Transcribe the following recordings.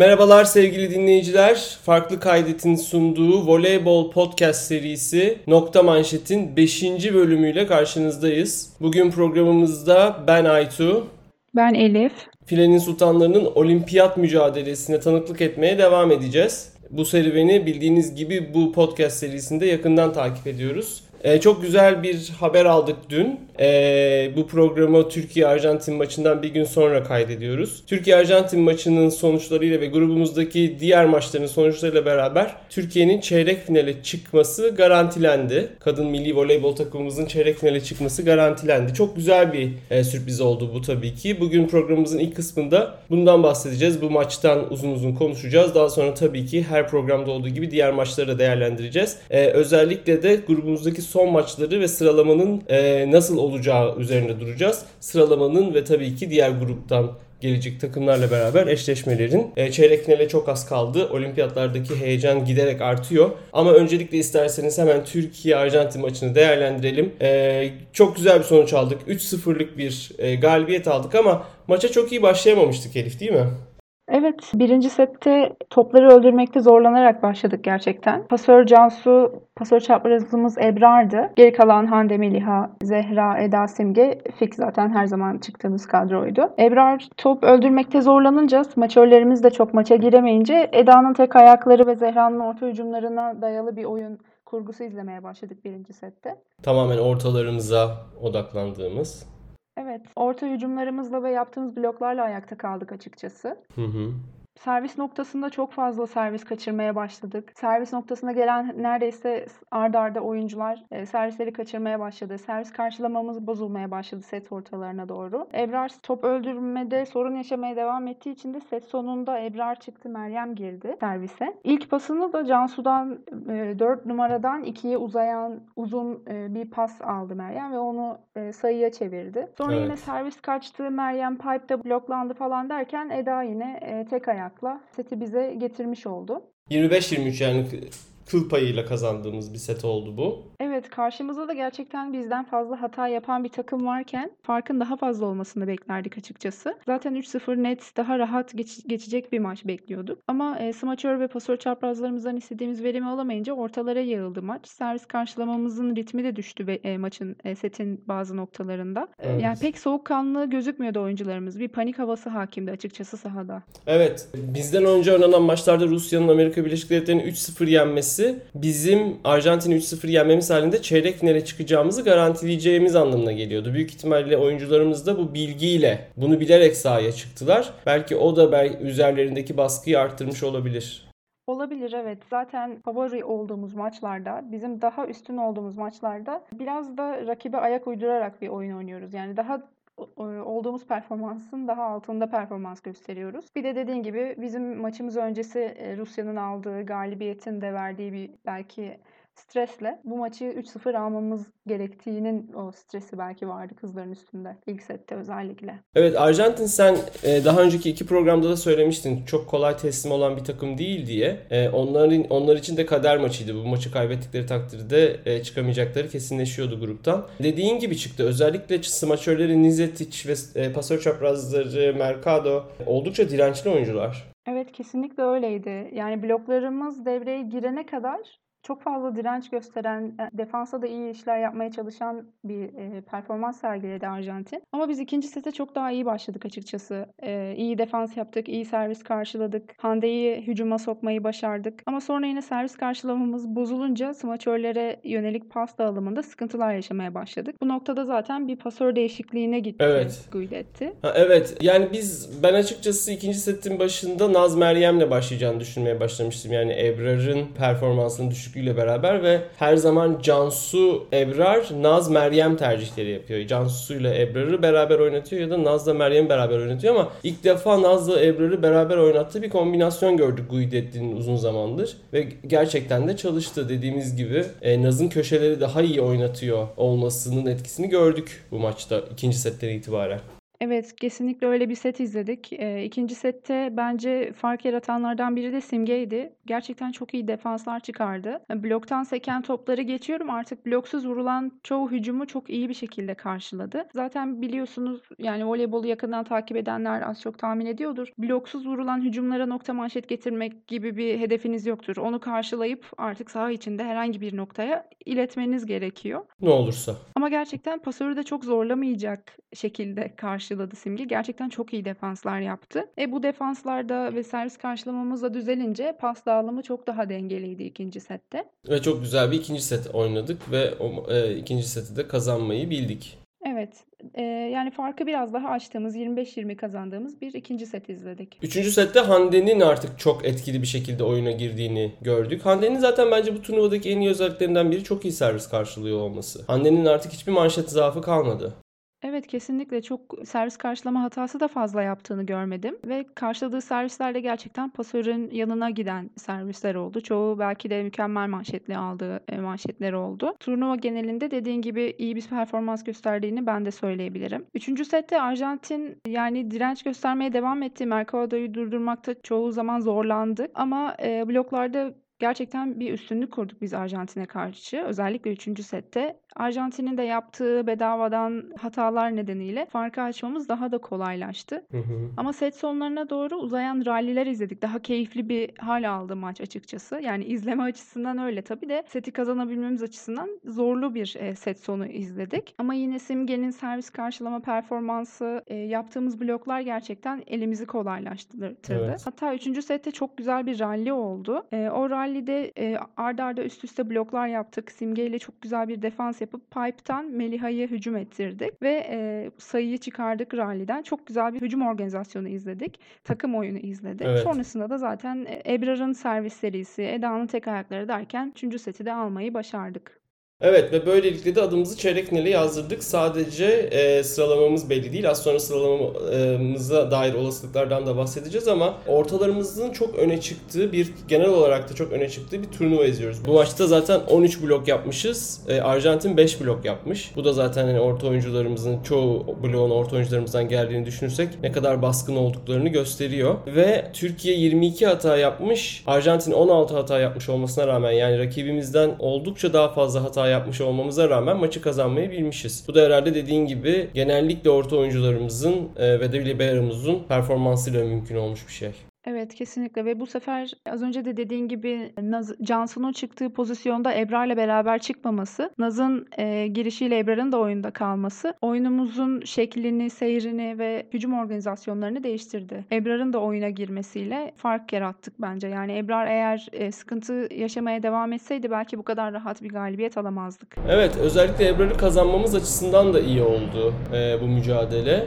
Merhabalar sevgili dinleyiciler. Farklı Kaydet'in sunduğu Voleybol Podcast serisi Nokta Manşet'in 5. bölümüyle karşınızdayız. Bugün programımızda ben Aytu. Ben Elif. Filenin Sultanları'nın olimpiyat mücadelesine tanıklık etmeye devam edeceğiz. Bu serüveni bildiğiniz gibi bu podcast serisinde yakından takip ediyoruz. Ee, çok güzel bir haber aldık dün. Ee, bu programı Türkiye-Arjantin maçından bir gün sonra kaydediyoruz. Türkiye-Arjantin maçının sonuçlarıyla ve grubumuzdaki diğer maçların sonuçlarıyla beraber Türkiye'nin çeyrek finale çıkması garantilendi. Kadın milli voleybol takımımızın çeyrek finale çıkması garantilendi. Çok güzel bir e, sürpriz oldu bu tabii ki. Bugün programımızın ilk kısmında bundan bahsedeceğiz. Bu maçtan uzun uzun konuşacağız. Daha sonra tabii ki her programda olduğu gibi diğer maçları da değerlendireceğiz. Ee, özellikle de grubumuzdaki son maçları ve sıralamanın e, nasıl olacağı üzerinde duracağız. Sıralamanın ve tabii ki diğer gruptan gelecek takımlarla beraber eşleşmelerin e, çeyrek finale çok az kaldı. Olimpiyatlardaki heyecan giderek artıyor. Ama öncelikle isterseniz hemen Türkiye-Arjantin maçını değerlendirelim. E, çok güzel bir sonuç aldık. 3-0'lık bir e, galibiyet aldık ama maça çok iyi başlayamamıştık Elif değil mi? Evet, birinci sette topları öldürmekte zorlanarak başladık gerçekten. Pasör Cansu, pasör çaprazımız Ebrar'dı. Geri kalan Hande Meliha, Zehra, Eda Simge, fix zaten her zaman çıktığımız kadroydu. Ebrar top öldürmekte zorlanınca, smaçörlerimiz de çok maça giremeyince Eda'nın tek ayakları ve Zehra'nın orta hücumlarına dayalı bir oyun kurgusu izlemeye başladık birinci sette. Tamamen ortalarımıza odaklandığımız. Evet, orta hücumlarımızla ve yaptığımız bloklarla ayakta kaldık açıkçası. Hı hı. Servis noktasında çok fazla servis kaçırmaya başladık. Servis noktasına gelen neredeyse ard arda oyuncular e, servisleri kaçırmaya başladı. Servis karşılamamız bozulmaya başladı set ortalarına doğru. Ebrar top öldürmede sorun yaşamaya devam ettiği için de set sonunda Ebrar çıktı, Meryem girdi servise. İlk pasını da Cansu'dan e, 4 numaradan 2'ye uzayan uzun e, bir pas aldı Meryem ve onu e, sayıya çevirdi. Sonra Evet. yine servis kaçtı, Meryem pipe'da bloklandı falan derken Eda yine e, tek ayakla seti bize getirmiş oldu. 25-23 yani kıl payıyla kazandığımız bir set oldu bu. Evet karşımızda da gerçekten bizden fazla hata yapan bir takım varken farkın daha fazla olmasını beklerdik açıkçası. Zaten 3-0 net daha rahat geç- geçecek bir maç bekliyorduk. Ama e, smaçör ve pasör çaprazlarımızdan istediğimiz verimi alamayınca ortalara yığıldı maç. Servis karşılamamızın ritmi de düştü ve e, maçın e, setin bazı noktalarında. E, Evet. Yani pek soğukkanlı gözükmüyordu oyuncularımız. Bir panik havası hakimdi açıkçası sahada. Evet, bizden önce oynanan maçlarda Rusya'nın Amerika Birleşik Devletleri'ni 3-0 yenmesi bizim Arjantin'i 3-0 yenmemiz halinde çeyrek finale çıkacağımızı garantileyeceğimiz anlamına geliyordu. Büyük ihtimalle oyuncularımız da bu bilgiyle, bunu bilerek sahaya çıktılar. Belki o da belki üzerlerindeki baskıyı arttırmış olabilir. Olabilir evet. Zaten favori olduğumuz maçlarda, bizim daha üstün olduğumuz maçlarda biraz da rakibe ayak uydurarak bir oyun oynuyoruz. Yani daha olduğumuz performansın daha altında performans gösteriyoruz. Bir de dediğin gibi bizim maçımız öncesi e, Rusya'nın aldığı galibiyetin de verdiği bir belki stresle bu maçı 3-0 almamız gerektiğinin o stresi belki vardı kızların üstünde. ilk sette özellikle. Evet, Arjantin sen e, daha önceki iki programda da söylemiştin. Çok kolay teslim olan bir takım değil diye. E, Onların onlar için de kader maçıydı. Bu maçı kaybettikleri takdirde e, çıkamayacakları kesinleşiyordu gruptan. Dediğin gibi çıktı. Özellikle smaçörleri Nizetic ve pasör çaprazları Mercado oldukça dirençli oyuncular. Evet kesinlikle öyleydi. Yani bloklarımız devreye girene kadar çok fazla direnç gösteren, e, defansa da iyi işler yapmaya çalışan bir e, performans sergiledi Arjantin. Ama biz ikinci sete çok daha iyi başladık açıkçası. E, iyi defans yaptık, iyi servis karşıladık. Hande'yi hücuma sokmayı başardık. Ama sonra yine servis karşılamamız bozulunca smaçörlere yönelik pas dağılımında sıkıntılar yaşamaya başladık. Bu noktada zaten bir pasör değişikliğine gitti Evet. Guidetti. Ha, evet yani biz ben açıkçası ikinci setin başında Naz Meryem'le başlayacağını düşünmeye başlamıştım. Yani Ebrar'ın performansının düşüklüğüyle beraber ve her zaman Cansu Ebrar Naz Meryem tercihleri yapıyor. Cansu'yla Ebrar'ı beraber oynatıyor ya da Naz'la Meryem'i beraber oynatıyor ama ilk defa Naz'la Ebrar'ı beraber oynattığı bir kombinasyon gördük Guidetti'nin uzun zamandır ve gerçekten de çalıştı dediğimiz gibi e, Naz'ın köşeleri daha iyi oynatıyor olmasının etkisini gördük bu maçta ikinci setten itibaren. Evet, kesinlikle öyle bir set izledik. Eee, 2. sette bence fark yaratanlardan biri de Simge'ydi. Gerçekten çok iyi defanslar çıkardı. E, bloktan seken topları geçiyorum, artık bloksuz vurulan çoğu hücumu çok iyi bir şekilde karşıladı. Zaten biliyorsunuz, yani voleybolu yakından takip edenler az çok tahmin ediyordur. Bloksuz vurulan hücumlara nokta manşet getirmek gibi bir hedefiniz yoktur. Onu karşılayıp artık saha içinde herhangi bir noktaya iletmeniz gerekiyor. Ne olursa. Ama gerçekten pasörü de çok zorlamayacak şekilde karşıladı Simge. Gerçekten çok iyi defanslar yaptı. E bu defanslarda ve servis karşılamamız da düzelince pas dağılımı çok daha dengeliydi ikinci sette. Ve çok güzel bir ikinci set oynadık ve o e, ikinci seti de kazanmayı bildik. Evet. E, yani farkı biraz daha açtığımız 25-20 kazandığımız bir ikinci set izledik. Üçüncü sette Hande'nin artık çok etkili bir şekilde oyuna girdiğini gördük. Hande'nin zaten bence bu turnuvadaki en iyi özelliklerinden biri çok iyi servis karşılıyor olması. Hande'nin artık hiçbir manşet zaafı kalmadı. Evet kesinlikle çok servis karşılama hatası da fazla yaptığını görmedim ve karşıladığı servislerde gerçekten pasörün yanına giden servisler oldu. Çoğu belki de mükemmel manşetli aldığı e, manşetler oldu. Turnuva genelinde dediğin gibi iyi bir performans gösterdiğini ben de söyleyebilirim. Üçüncü sette Arjantin yani direnç göstermeye devam etti. Mercado'yu durdurmakta çoğu zaman zorlandı ama e, bloklarda gerçekten bir üstünlük kurduk biz Arjantin'e karşı. Özellikle 3. sette. Arjantin'in de yaptığı bedavadan hatalar nedeniyle farkı açmamız daha da kolaylaştı. Hı hı. Ama set sonlarına doğru uzayan ralliler izledik. Daha keyifli bir hal aldı maç açıkçası. Yani izleme açısından öyle tabii de seti kazanabilmemiz açısından zorlu bir e, set sonu izledik. Ama yine Simge'nin servis karşılama performansı, e, yaptığımız bloklar gerçekten elimizi kolaylaştırdı. Evet. Hatta 3. sette çok güzel bir ralli oldu. E, o rallide e, arda arda üst üste bloklar yaptık. Simge ile çok güzel bir defans yapıp pipe'tan Meliha'yı hücum ettirdik ve e, sayıyı çıkardık ralliden. Çok güzel bir hücum organizasyonu izledik. Takım oyunu izledik. Evet. Sonrasında da zaten e, Ebrar'ın servis serisi, Eda'nın tek ayakları derken 3. seti de almayı başardık. Evet ve böylelikle de adımızı çeyrek finale yazdırdık. Sadece e, sıralamamız belli değil. Az sonra sıralamamıza dair olasılıklardan da bahsedeceğiz ama ortalarımızın çok öne çıktığı bir genel olarak da çok öne çıktığı bir turnuva izliyoruz. Bu maçta zaten 13 blok yapmışız. E, Arjantin 5 blok yapmış. Bu da zaten hani orta oyuncularımızın çoğu bloğun orta oyuncularımızdan geldiğini düşünürsek ne kadar baskın olduklarını gösteriyor. Ve Türkiye 22 hata yapmış. Arjantin 16 hata yapmış olmasına rağmen yani rakibimizden oldukça daha fazla hata yapmış olmamıza rağmen maçı kazanmayı bilmişiz. Bu da herhalde dediğin gibi genellikle orta oyuncularımızın e, ve de liberomuzun performansıyla mümkün olmuş bir şey. Evet kesinlikle ve bu sefer az önce de dediğin gibi Naz, Cansu'nun çıktığı pozisyonda Ebrar'la beraber çıkmaması, Naz'ın e, girişiyle Ebrar'ın da oyunda kalması oyunumuzun şeklini, seyrini ve hücum organizasyonlarını değiştirdi. Ebrar'ın da oyuna girmesiyle fark yarattık bence. Yani Ebrar eğer e, sıkıntı yaşamaya devam etseydi belki bu kadar rahat bir galibiyet alamazdık. Evet özellikle Ebrar'ı kazanmamız açısından da iyi oldu e, bu mücadele.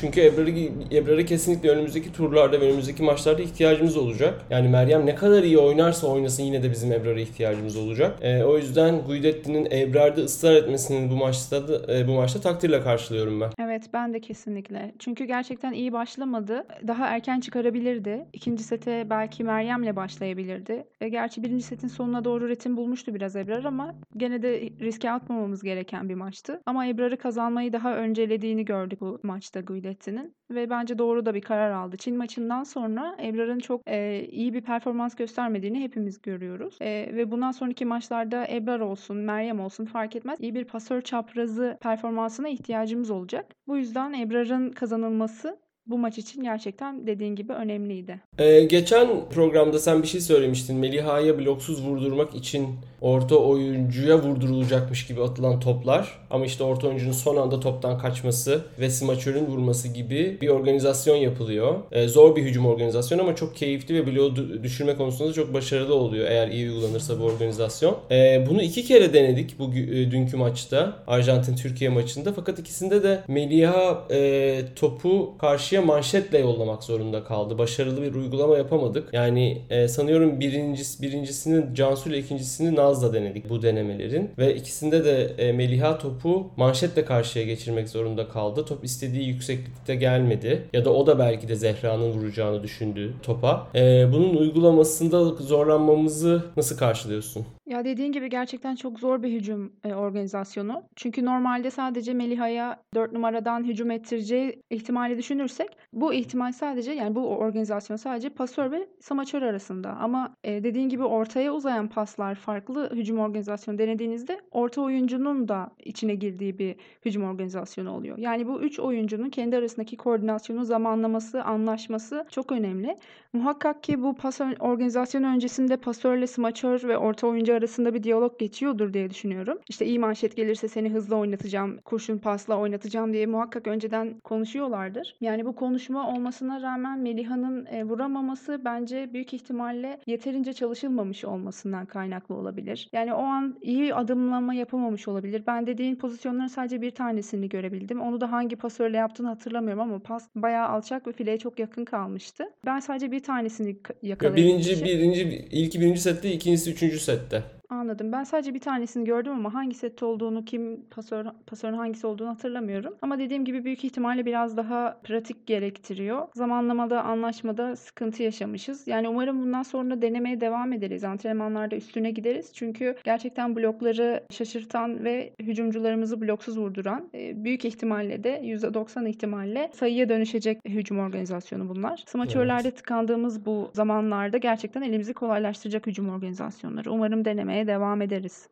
Çünkü Ebrar'ı, Ebrar'ı kesinlikle önümüzdeki turlarda ve önümüzdeki maçlarda ihtiyacımız olacak. Yani Meryem ne kadar iyi oynarsa oynasın yine de bizim Ebrar'a ihtiyacımız olacak. E, o yüzden Guidetti'nin Ebrar'da ısrar etmesinin bu maçta da, e, bu maçta takdirle karşılıyorum ben. Evet ben de kesinlikle. Çünkü gerçekten iyi başlamadı. Daha erken çıkarabilirdi. İkinci sete belki Meryem'le başlayabilirdi. E, gerçi birinci setin sonuna doğru ritim bulmuştu biraz Ebrar ama gene de riske atmamamız gereken bir maçtı. Ama Ebrar'ı kazanmayı daha öncelediğini gördük bu maçta Guidetti'nin ve bence doğru da bir karar aldı. Çin maçından sonra Ebrar'ın çok e, iyi bir performans göstermediğini hepimiz görüyoruz. E, ve bundan sonraki maçlarda Ebrar olsun, Meryem olsun fark etmez. İyi bir pasör çaprazı performansına ihtiyacımız olacak. Bu yüzden Ebrar'ın kazanılması bu maç için gerçekten dediğin gibi önemliydi. Ee, geçen programda sen bir şey söylemiştin. Meliha'ya bloksuz vurdurmak için orta oyuncuya vurdurulacakmış gibi atılan toplar. Ama işte orta oyuncunun son anda toptan kaçması ve smaçörün vurması gibi bir organizasyon yapılıyor. Ee, zor bir hücum organizasyonu ama çok keyifli ve bloğu düşürme konusunda çok başarılı oluyor eğer iyi uygulanırsa bu organizasyon. Ee, bunu iki kere denedik bu e, dünkü maçta. Arjantin-Türkiye maçında. Fakat ikisinde de Meliha e, topu karşıya manşetle yollamak zorunda kaldı. Başarılı bir uygulama yapamadık. Yani e, sanıyorum birincisi, birincisini Cansu ile ikincisini Naz'la denedik bu denemelerin. Ve ikisinde de e, Meliha topu manşetle karşıya geçirmek zorunda kaldı. Top istediği yükseklikte gelmedi. Ya da o da belki de Zehra'nın vuracağını düşündü topa. E, bunun uygulamasında zorlanmamızı nasıl karşılıyorsun? Ya dediğin gibi gerçekten çok zor bir hücum e, organizasyonu. Çünkü normalde sadece Meliha'ya 4 numaradan hücum ettireceği ihtimali düşünürsek bu ihtimal sadece yani bu organizasyon sadece pasör ve smaçör arasında. Ama e, dediğin gibi ortaya uzayan paslar farklı hücum organizasyonu denediğinizde orta oyuncunun da içine girdiği bir hücum organizasyonu oluyor. Yani bu üç oyuncunun kendi arasındaki koordinasyonu, zamanlaması, anlaşması çok önemli. Muhakkak ki bu pas organizasyonu öncesinde pasörle smaçör ve orta oyuncu arasında bir diyalog geçiyordur diye düşünüyorum. İşte iyi manşet gelirse seni hızlı oynatacağım, kurşun pasla oynatacağım diye muhakkak önceden konuşuyorlardır. Yani bu konuşma olmasına rağmen Meliha'nın e, vuramaması bence büyük ihtimalle yeterince çalışılmamış olmasından kaynaklı olabilir. Yani o an iyi adımlama yapılmamış olabilir. Ben dediğin pozisyonların sadece bir tanesini görebildim. Onu da hangi pasörle yaptığını hatırlamıyorum ama pas bayağı alçak ve fileye çok yakın kalmıştı. Ben sadece bir tanesini yakalayabildim. Birinci, birinci, ilki birinci sette, ikincisi üçüncü sette. Anladım. Ben sadece bir tanesini gördüm ama hangi sette olduğunu, kim pasör, pasörün hangisi olduğunu hatırlamıyorum. Ama dediğim gibi büyük ihtimalle biraz daha pratik gerektiriyor. Zamanlamada, anlaşmada sıkıntı yaşamışız. Yani umarım bundan sonra denemeye devam ederiz. Antrenmanlarda üstüne gideriz. Çünkü gerçekten blokları şaşırtan ve hücumcularımızı bloksuz vurduran e, büyük ihtimalle de %90 ihtimalle sayıya dönüşecek hücum organizasyonu bunlar. Smaçörlerde evet. tıkandığımız bu zamanlarda gerçekten elimizi kolaylaştıracak hücum organizasyonları. Umarım denemeye devam ederiz.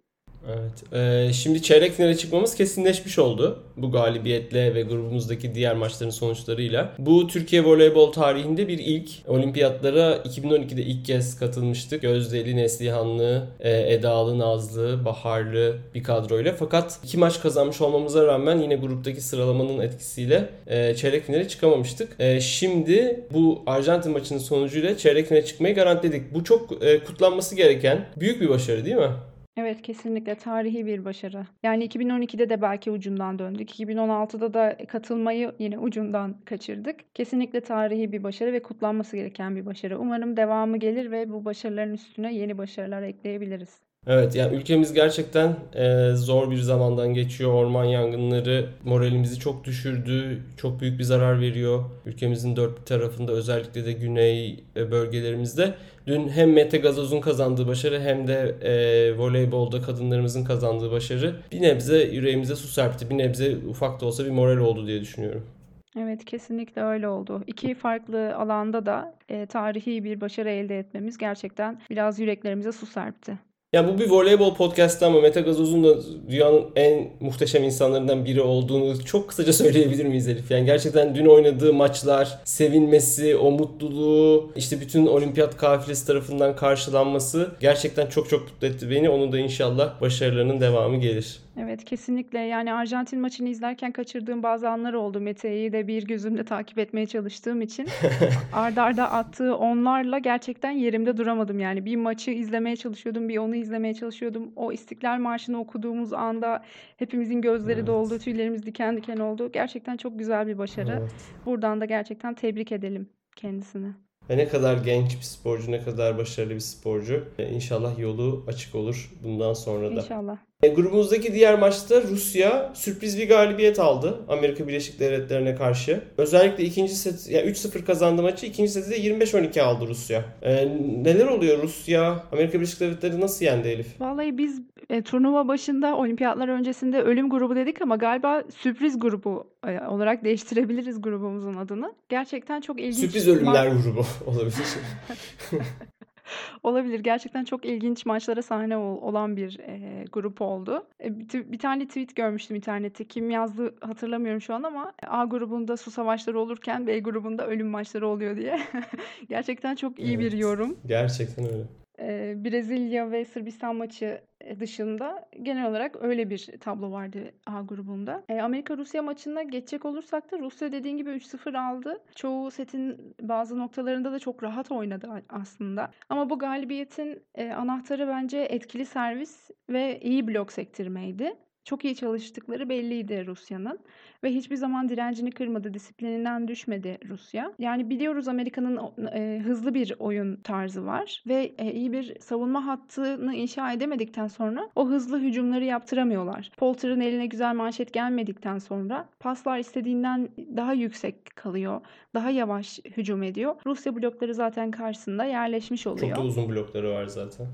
Evet. Ee, şimdi çeyrek finale çıkmamız kesinleşmiş oldu. Bu galibiyetle ve grubumuzdaki diğer maçların sonuçlarıyla. Bu Türkiye voleybol tarihinde bir ilk. Olimpiyatlara 2012'de ilk kez katılmıştık. Gözdeli, Neslihanlı, e, Edalı, Nazlı, Baharlı bir kadroyla. Fakat iki maç kazanmış olmamıza rağmen yine gruptaki sıralamanın etkisiyle e, çeyrek finale çıkamamıştık. E, şimdi bu Arjantin maçının sonucuyla çeyrek finale çıkmayı garantiledik. Bu çok kutlanması gereken büyük bir başarı değil mi? Evet, kesinlikle tarihi bir başarı. Yani 2012'de de belki ucundan döndük. 2016'da da katılmayı yine ucundan kaçırdık. Kesinlikle tarihi bir başarı ve kutlanması gereken bir başarı. Umarım devamı gelir ve bu başarıların üstüne yeni başarılar ekleyebiliriz. Evet yani ülkemiz gerçekten e, zor bir zamandan geçiyor. Orman yangınları moralimizi çok düşürdü. Çok büyük bir zarar veriyor. Ülkemizin dört bir tarafında özellikle de güney e, bölgelerimizde. Dün hem Mete Gazoz'un kazandığı başarı hem de e, voleybolda kadınlarımızın kazandığı başarı bir nebze yüreğimize su serpti. Bir nebze ufak da olsa bir moral oldu diye düşünüyorum. Evet, kesinlikle öyle oldu. İki farklı alanda da e, tarihi bir başarı elde etmemiz gerçekten biraz yüreklerimize su serpti. Yani bu bir voleybol podcast'ı ama Mete Gazoz'un da dünyanın en muhteşem insanlarından biri olduğunu çok kısaca söyleyebilir miyiz Elif? Yani gerçekten dün oynadığı maçlar, sevinmesi, o mutluluğu, işte bütün olimpiyat kafilesi tarafından karşılanması gerçekten çok çok mutlu etti beni. Onun da inşallah başarılarının devamı gelir. Evet kesinlikle yani Arjantin maçını izlerken kaçırdığım bazı anlar oldu. Mete'yi de bir gözümle takip etmeye çalıştığım için ardarda arda attığı onlarla gerçekten yerimde duramadım. Yani bir maçı izlemeye çalışıyordum bir onu izlemeye çalışıyordum. O İstiklal Marşı'nı okuduğumuz anda hepimizin gözleri evet. doldu tüylerimiz diken diken oldu. Gerçekten çok güzel bir başarı. Evet. Buradan da gerçekten tebrik edelim kendisini. Ve ne kadar genç bir sporcu, ne kadar başarılı bir sporcu. İnşallah yolu açık olur bundan sonra da. İnşallah. E, grubumuzdaki diğer maçta Rusya sürpriz bir galibiyet aldı Amerika Birleşik Devletleri'ne karşı. Özellikle ikinci set, yani 3-0 kazandı maçı. ikinci seti de 25-12 aldı Rusya. E, neler oluyor Rusya? Amerika Birleşik Devletleri nasıl yendi Elif? Vallahi biz e, turnuva başında olimpiyatlar öncesinde ölüm grubu dedik ama galiba sürpriz grubu e, olarak değiştirebiliriz grubumuzun adını. Gerçekten çok ilginç. Sürpriz ölümler grubu olabilir. Olabilir. Gerçekten çok ilginç maçlara sahne olan bir e, grup oldu. E, bir, bir tane tweet görmüştüm internette. Kim yazdı hatırlamıyorum şu an ama A grubunda su savaşları olurken B grubunda ölüm maçları oluyor diye. Gerçekten çok iyi evet. bir yorum. Gerçekten öyle. Brezilya ve Sırbistan maçı dışında genel olarak öyle bir tablo vardı A grubunda. Amerika-Rusya maçına geçecek olursak da Rusya dediğin gibi 3-0 aldı. Çoğu setin bazı noktalarında da çok rahat oynadı aslında. Ama bu galibiyetin anahtarı bence etkili servis ve iyi blok sektirmeydi. Çok iyi çalıştıkları belliydi Rusya'nın ve hiçbir zaman direncini kırmadı, disiplininden düşmedi Rusya. Yani biliyoruz Amerika'nın e, hızlı bir oyun tarzı var ve e, iyi bir savunma hattını inşa edemedikten sonra o hızlı hücumları yaptıramıyorlar. Polter'ın eline güzel manşet gelmedikten sonra paslar istediğinden daha yüksek kalıyor. Daha yavaş hücum ediyor. Rusya blokları zaten karşısında yerleşmiş oluyor. Çok da uzun blokları var zaten.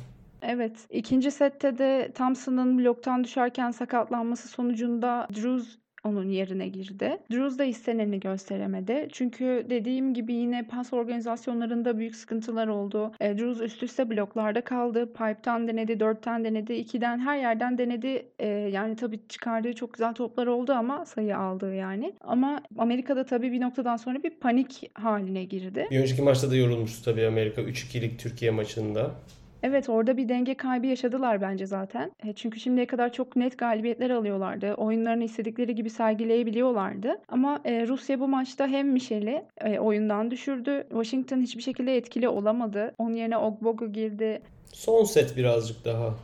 Evet. İkinci sette de Thompson'ın bloktan düşerken sakatlanması sonucunda Drews onun yerine girdi. Drews da isteneni gösteremedi. Çünkü dediğim gibi yine pas organizasyonlarında büyük sıkıntılar oldu. E, Drews üst üste bloklarda kaldı. Pipe'tan denedi, 4'ten denedi, 2'den her yerden denedi. E, yani tabii çıkardığı çok güzel toplar oldu ama sayı aldığı yani. Ama Amerika'da tabii bir noktadan sonra bir panik haline girdi. Bir önceki maçta da yorulmuştu tabii Amerika 3-2'lik Türkiye maçında. Evet, orada bir denge kaybı yaşadılar bence zaten. E, çünkü şimdiye kadar çok net galibiyetler alıyorlardı. Oyunlarını istedikleri gibi sergileyebiliyorlardı. Ama e, Rusya bu maçta hem Michel'i e, oyundan düşürdü. Washington hiçbir şekilde etkili olamadı. Onun yerine Ogbogu girdi. Son set birazcık daha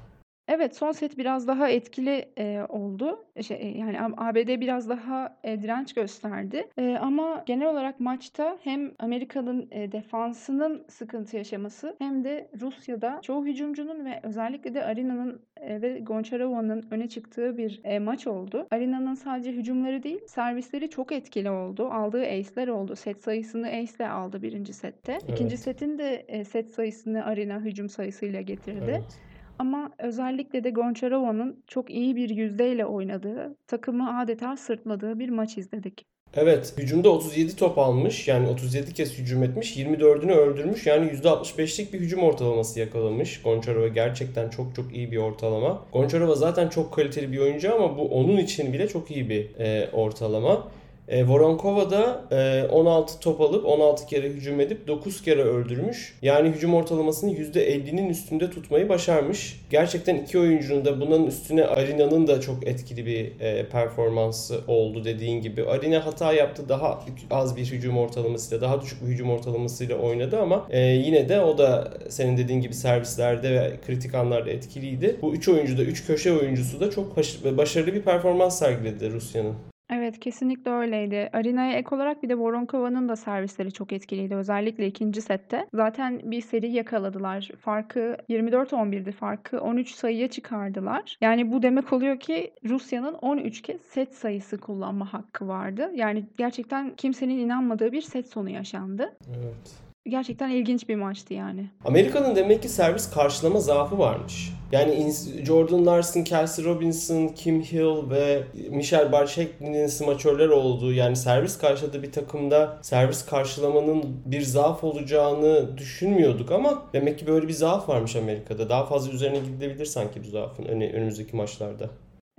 Evet, son set biraz daha etkili, eee, oldu. Şey, eee, yani ABD biraz daha, eee, direnç gösterdi. Eee, ama genel olarak maçta hem Amerika'nın, eee, defansının sıkıntı yaşaması hem de Rusya'da çoğu hücumcunun ve özellikle de Arina'nın, eee, ve Gonçarova'nın öne çıktığı bir, eee, maç oldu. Arina'nın sadece hücumları değil, servisleri çok etkili oldu. Aldığı ace'ler oldu. Set sayısını ace'le aldı 1. sette. Evet. 2. setin de, eee, set sayısını Arina hücum sayısıyla getirdi. Evet. Ama özellikle de Gonçarova'nın çok iyi bir yüzdeyle oynadığı, takımı adeta sırtladığı bir maç izledik. Evet, hücumda 37 top almış. Yani 37 kez hücum etmiş. 24'ünü öldürmüş. Yani %65'lik bir hücum ortalaması yakalamış. Gonçarova gerçekten çok çok iyi bir ortalama. Gonçarova zaten çok kaliteli bir oyuncu ama bu onun için bile çok iyi bir e, ortalama. E, Voronkova da e, 16 top alıp 16 kere hücum edip 9 kere öldürmüş. Yani hücum ortalamasını %50'nin üstünde tutmayı başarmış. Gerçekten iki oyuncunun da bunun üstüne Arina'nın da çok etkili bir e, performansı oldu dediğin gibi. Arina hata yaptı. Daha az bir hücum ortalamasıyla, daha düşük bir hücum ortalamasıyla oynadı ama e, yine de o da senin dediğin gibi servislerde ve kritik anlarda etkiliydi. Bu üç oyuncu da, üç köşe oyuncusu da çok başarılı bir performans sergiledi Rusya'nın. Evet, kesinlikle öyleydi. Arina'ya ek olarak bir de Voronkova'nın da servisleri çok etkiliydi. Özellikle ikinci sette. Zaten bir seri yakaladılar. Farkı 24-11'di. Farkı 13 sayıya çıkardılar. Yani bu demek oluyor ki Rusya'nın 13 kez set sayısı kullanma hakkı vardı. Yani gerçekten kimsenin inanmadığı bir set sonu yaşandı. Evet. Gerçekten ilginç bir maçtı yani. Amerika'nın demek ki servis karşılama zaafı varmış. Yani Jordan Larson, Kelsey Robinson, Kim Hill ve Michel Barşekli'nin smaçörler olduğu yani servis karşıladığı bir takımda servis karşılamanın bir zaaf olacağını düşünmüyorduk ama demek ki böyle bir zaaf varmış Amerika'da. Daha fazla üzerine gidilebilir sanki bu zaafın önümüzdeki maçlarda.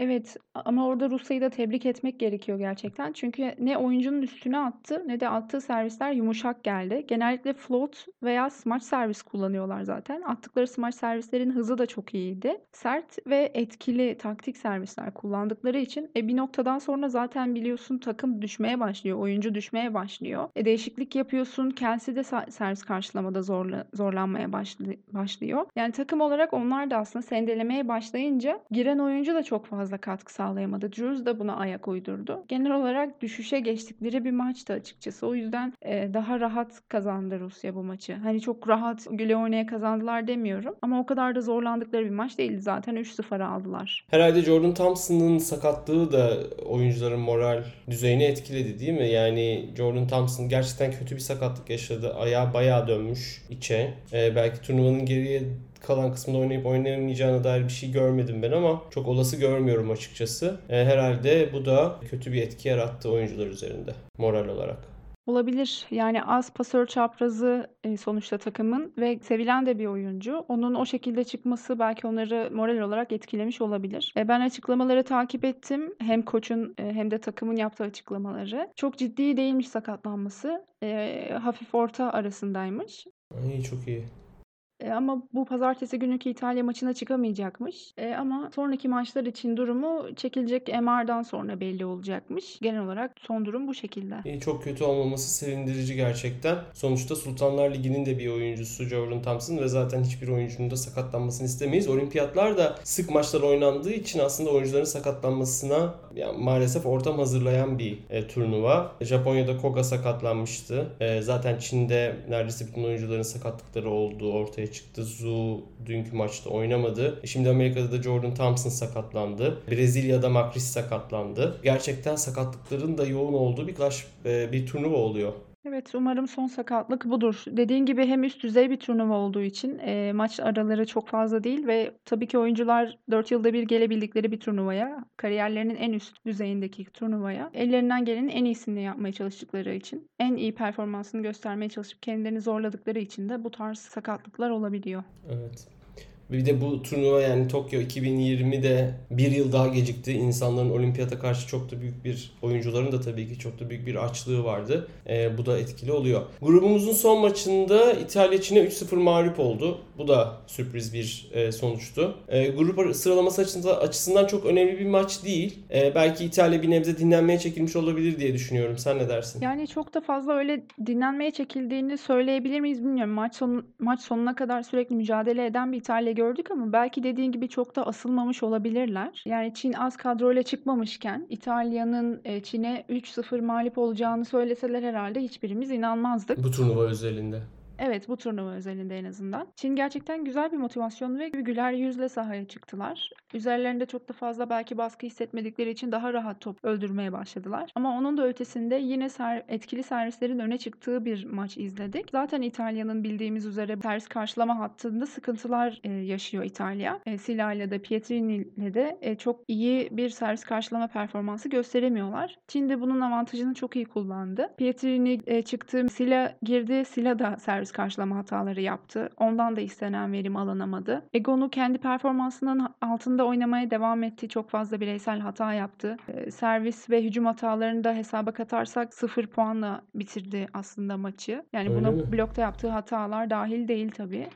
Evet ama orada Rusya'yı da tebrik etmek gerekiyor gerçekten. Çünkü ne oyuncunun üstüne attı ne de attığı servisler yumuşak geldi. Genellikle float veya smaç servis kullanıyorlar zaten. Attıkları smaç servislerin hızı da çok iyiydi. Sert ve etkili taktik servisler kullandıkları için e, bir noktadan sonra zaten biliyorsun takım düşmeye başlıyor. Oyuncu düşmeye başlıyor. E, değişiklik yapıyorsun. Kelsey de servis karşılamada zorla, zorlanmaya başlıyor. Yani takım olarak onlar da aslında sendelemeye başlayınca giren oyuncu da çok fazla fazla katkı sağlayamadı. Drews da buna ayak uydurdu. Genel olarak düşüşe geçtikleri bir maçtı açıkçası. O yüzden e, daha rahat kazandı Rusya bu maçı. Hani çok rahat güle oynaya kazandılar demiyorum. Ama o kadar da zorlandıkları bir maç değildi zaten. 3-0 aldılar. Herhalde Jordan Thompson'ın sakatlığı da oyuncuların moral düzeyini etkiledi değil mi? Yani Jordan Thompson gerçekten kötü bir sakatlık yaşadı. Ayağı bayağı dönmüş içe. Ee, belki turnuvanın geriye kalan kısmında oynayıp oynayamayacağına dair bir şey görmedim ben ama çok olası görmüyorum açıkçası. E, herhalde bu da kötü bir etki yarattı oyuncular üzerinde moral olarak. Olabilir. Yani az pasör çaprazı e, sonuçta takımın ve sevilen de bir oyuncu. Onun o şekilde çıkması belki onları moral olarak etkilemiş olabilir. E, ben açıklamaları takip ettim. Hem koçun e, hem de takımın yaptığı açıklamaları. Çok ciddi değilmiş sakatlanması. Hafif orta arasındaymış. İyi çok iyi. Eee, ama bu pazartesi günkü İtalya maçına çıkamayacakmış. Eee, ama sonraki maçlar için durumu çekilecek MR'dan sonra belli olacakmış. Genel olarak son durum bu şekilde. İyi, çok kötü olmaması sevindirici gerçekten. Sonuçta Sultanlar Ligi'nin de bir oyuncusu Jordan Thompson ve zaten hiçbir oyuncunun da sakatlanmasını istemeyiz. Olimpiyatlar da sık maçlar oynandığı için aslında oyuncuların sakatlanmasına yani maalesef ortam hazırlayan bir e, turnuva. Japonya'da Koga sakatlanmıştı. E, zaten Çin'de neredeyse bütün oyuncuların sakatlıkları olduğu ortaya çıktı. Zu dünkü maçta oynamadı. Şimdi Amerika'da da Jordan Thompson sakatlandı. Brezilya'da Makris sakatlandı. Gerçekten sakatlıkların da yoğun olduğu bir e, bir turnuva oluyor. Evet, umarım son sakatlık budur. Dediğin gibi hem üst düzey bir turnuva olduğu için e, maç araları çok fazla değil ve tabii ki oyuncular 4 yılda bir gelebildikleri bir turnuvaya, kariyerlerinin en üst düzeyindeki turnuvaya, ellerinden gelenin en iyisini yapmaya çalıştıkları için, en iyi performansını göstermeye çalışıp kendilerini zorladıkları için de bu tarz sakatlıklar olabiliyor. Evet. Bir de bu turnuva yani Tokyo 2020'de bir yıl daha gecikti. İnsanların olimpiyata karşı çok da büyük bir oyuncuların da tabii ki çok da büyük bir açlığı vardı. E, bu da etkili oluyor. Grubumuzun son maçında İtalya Çin'e 3-0 mağlup oldu. Bu da sürpriz bir e, sonuçtu. E, grup sıralaması açısından, açısından çok önemli bir maç değil. E, belki İtalya bir nebze dinlenmeye çekilmiş olabilir diye düşünüyorum. Sen ne dersin? Yani çok da fazla öyle dinlenmeye çekildiğini söyleyebilir miyiz bilmiyorum. Maç sonu, maç sonuna kadar sürekli mücadele eden bir İtalya gördük ama belki dediğin gibi çok da asılmamış olabilirler. Yani Çin az kadroyla çıkmamışken İtalya'nın e, Çin'e 3-0 mağlup olacağını söyleseler herhalde hiçbirimiz inanmazdık. Bu turnuva özelinde. Evet, bu turnuva özelinde en azından. Çin gerçekten güzel bir motivasyon ve güler yüzle sahaya çıktılar. Üzerlerinde çok da fazla belki baskı hissetmedikleri için daha rahat top öldürmeye başladılar. Ama onun da ötesinde yine ser, etkili servislerin öne çıktığı bir maç izledik. Zaten İtalya'nın bildiğimiz üzere servis karşılama hattında sıkıntılar e, yaşıyor İtalya. E, Sila ile de Pietrini ile de e, çok iyi bir servis karşılama performansı gösteremiyorlar. Çin de bunun avantajını çok iyi kullandı. Pietrini e, çıktı, Sila girdi, Sila da servis karşılama hataları yaptı. Ondan da istenen verim alınamadı. Egon'u kendi performansının altında oynamaya devam etti. Çok fazla bireysel hata yaptı. E, servis ve hücum hatalarını da hesaba katarsak 0 puanla bitirdi aslında maçı. Yani Öyle buna mi? blokta yaptığı hatalar dahil değil tabii.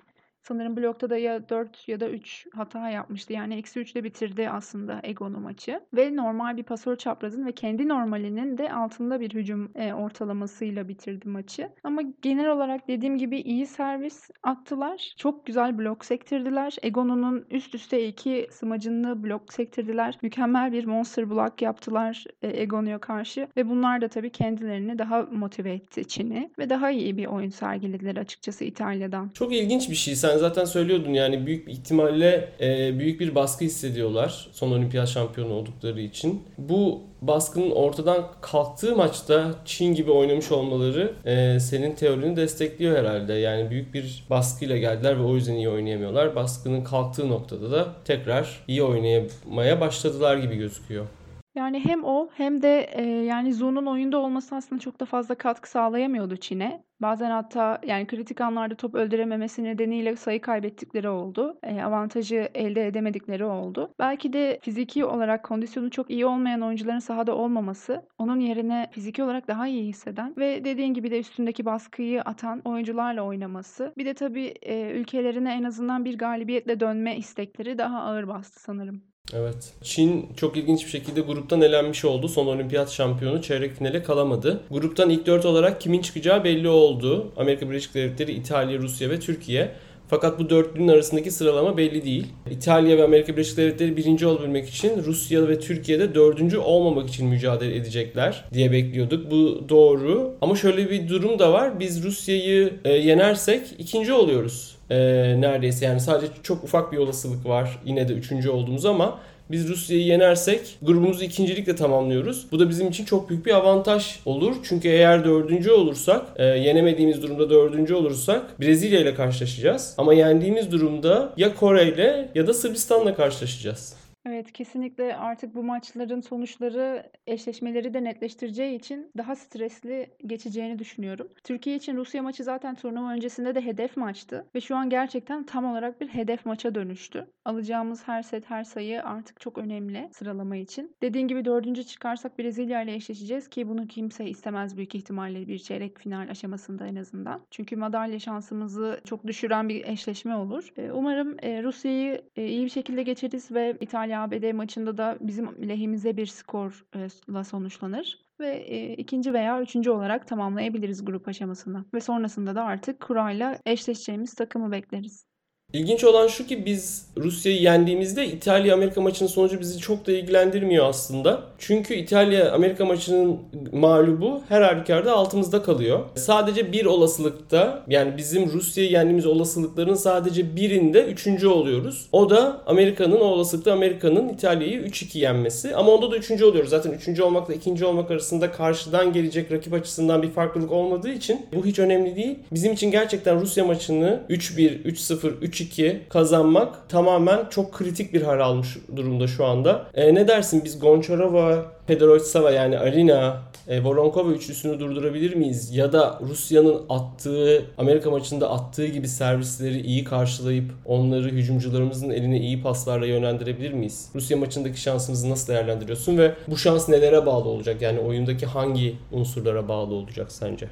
Sanırım blokta da ya 4 ya da 3 hata yapmıştı. Yani eksi 3 ile bitirdi aslında Egon'u maçı. Ve normal bir pasör çaprazın ve kendi normalinin de altında bir hücum e, ortalamasıyla bitirdi maçı. Ama genel olarak dediğim gibi iyi servis attılar. Çok güzel blok sektirdiler. Egon'un üst üste iki smacını blok sektirdiler. Mükemmel bir monster block yaptılar e, Egon'u'ya karşı. Ve bunlar da tabii kendilerini daha motive etti Çin'i. Ve daha iyi bir oyun sergilediler açıkçası İtalya'dan. Çok ilginç bir şey. Sen zaten söylüyordun yani büyük ihtimalle e, büyük bir baskı hissediyorlar son olimpiyat şampiyonu oldukları için. Bu baskının ortadan kalktığı maçta Çin gibi oynamış olmaları e, senin teorini destekliyor herhalde. Yani büyük bir baskıyla geldiler ve o yüzden iyi oynayamıyorlar. Baskının kalktığı noktada da tekrar iyi oynamaya başladılar gibi gözüküyor. Yani hem o hem de e, yani Zu'nun oyunda olması aslında çok da fazla katkı sağlayamıyordu Çin'e. Bazen hatta yani kritik anlarda top öldürememesi nedeniyle sayı kaybettikleri oldu. E, avantajı elde edemedikleri oldu. Belki de fiziki olarak kondisyonu çok iyi olmayan oyuncuların sahada olmaması, onun yerine fiziki olarak daha iyi hisseden ve dediğin gibi de üstündeki baskıyı atan oyuncularla oynaması. Bir de tabii e, ülkelerine en azından bir galibiyetle dönme istekleri daha ağır bastı sanırım. Evet. Çin çok ilginç bir şekilde gruptan elenmiş oldu. Son olimpiyat şampiyonu çeyrek finale kalamadı. Gruptan ilk dört olarak kimin çıkacağı belli oldu. Amerika Birleşik Devletleri, İtalya, Rusya ve Türkiye. Fakat bu dörtlünün arasındaki sıralama belli değil. İtalya ve Amerika Birleşik Devletleri birinci olabilmek için Rusya ve Türkiye'de dördüncü olmamak için mücadele edecekler diye bekliyorduk. Bu doğru. Ama şöyle bir durum da var. Biz Rusya'yı e, yenersek ikinci oluyoruz. E, neredeyse yani sadece çok ufak bir olasılık var yine de üçüncü olduğumuz ama biz Rusya'yı yenersek grubumuzu ikincilikle tamamlıyoruz. Bu da bizim için çok büyük bir avantaj olur. Çünkü eğer dördüncü olursak, e, yenemediğimiz durumda dördüncü olursak Brezilya ile karşılaşacağız. Ama yendiğimiz durumda ya Kore ile ya da Sırbistan'la karşılaşacağız. Evet, kesinlikle artık bu maçların sonuçları eşleşmeleri de netleştireceği için daha stresli geçeceğini düşünüyorum. Türkiye için Rusya maçı zaten turnuva öncesinde de hedef maçtı ve şu an gerçekten tam olarak bir hedef maça dönüştü. Alacağımız her set, her sayı artık çok önemli sıralama için. Dediğin gibi dördüncü çıkarsak Brezilya ile eşleşeceğiz ki bunu kimse istemez büyük ihtimalle bir çeyrek final aşamasında en azından. Çünkü madalya şansımızı çok düşüren bir eşleşme olur. E, umarım e, Rusya'yı e, iyi bir şekilde geçeriz ve İtalya ABD maçında da bizim lehimize bir skorla sonuçlanır ve e, ikinci veya üçüncü olarak tamamlayabiliriz grup aşamasını. Ve sonrasında da artık kurayla eşleşeceğimiz takımı bekleriz. İlginç olan şu ki biz Rusya'yı yendiğimizde İtalya-Amerika maçının sonucu bizi çok da ilgilendirmiyor aslında. Çünkü İtalya-Amerika maçının mağlubu her halükarda altımızda kalıyor. Sadece bir olasılıkta yani bizim Rusya'yı yendiğimiz olasılıkların sadece birinde üçüncü oluyoruz. O da Amerika'nın o olasılıkta Amerika'nın İtalya'yı 3-2 yenmesi. Ama onda da üçüncü oluyoruz. Zaten üçüncü olmakla ikinci olmak arasında karşıdan gelecek rakip açısından bir farklılık olmadığı için bu hiç önemli değil. Bizim için gerçekten Rusya maçını 3-1, 3-0, 3-2 kazanmak tamamen çok kritik bir hal almış durumda şu anda. E, ne dersin biz Goncharova, Pedroitsava yani Arina, e, Voronkova üçlüsünü durdurabilir miyiz? Ya da Rusya'nın attığı, Amerika maçında attığı gibi servisleri iyi karşılayıp onları hücumcularımızın eline iyi paslarla yönlendirebilir miyiz? Rusya maçındaki şansımızı nasıl değerlendiriyorsun ve bu şans nelere bağlı olacak? Yani oyundaki hangi unsurlara bağlı olacak sence?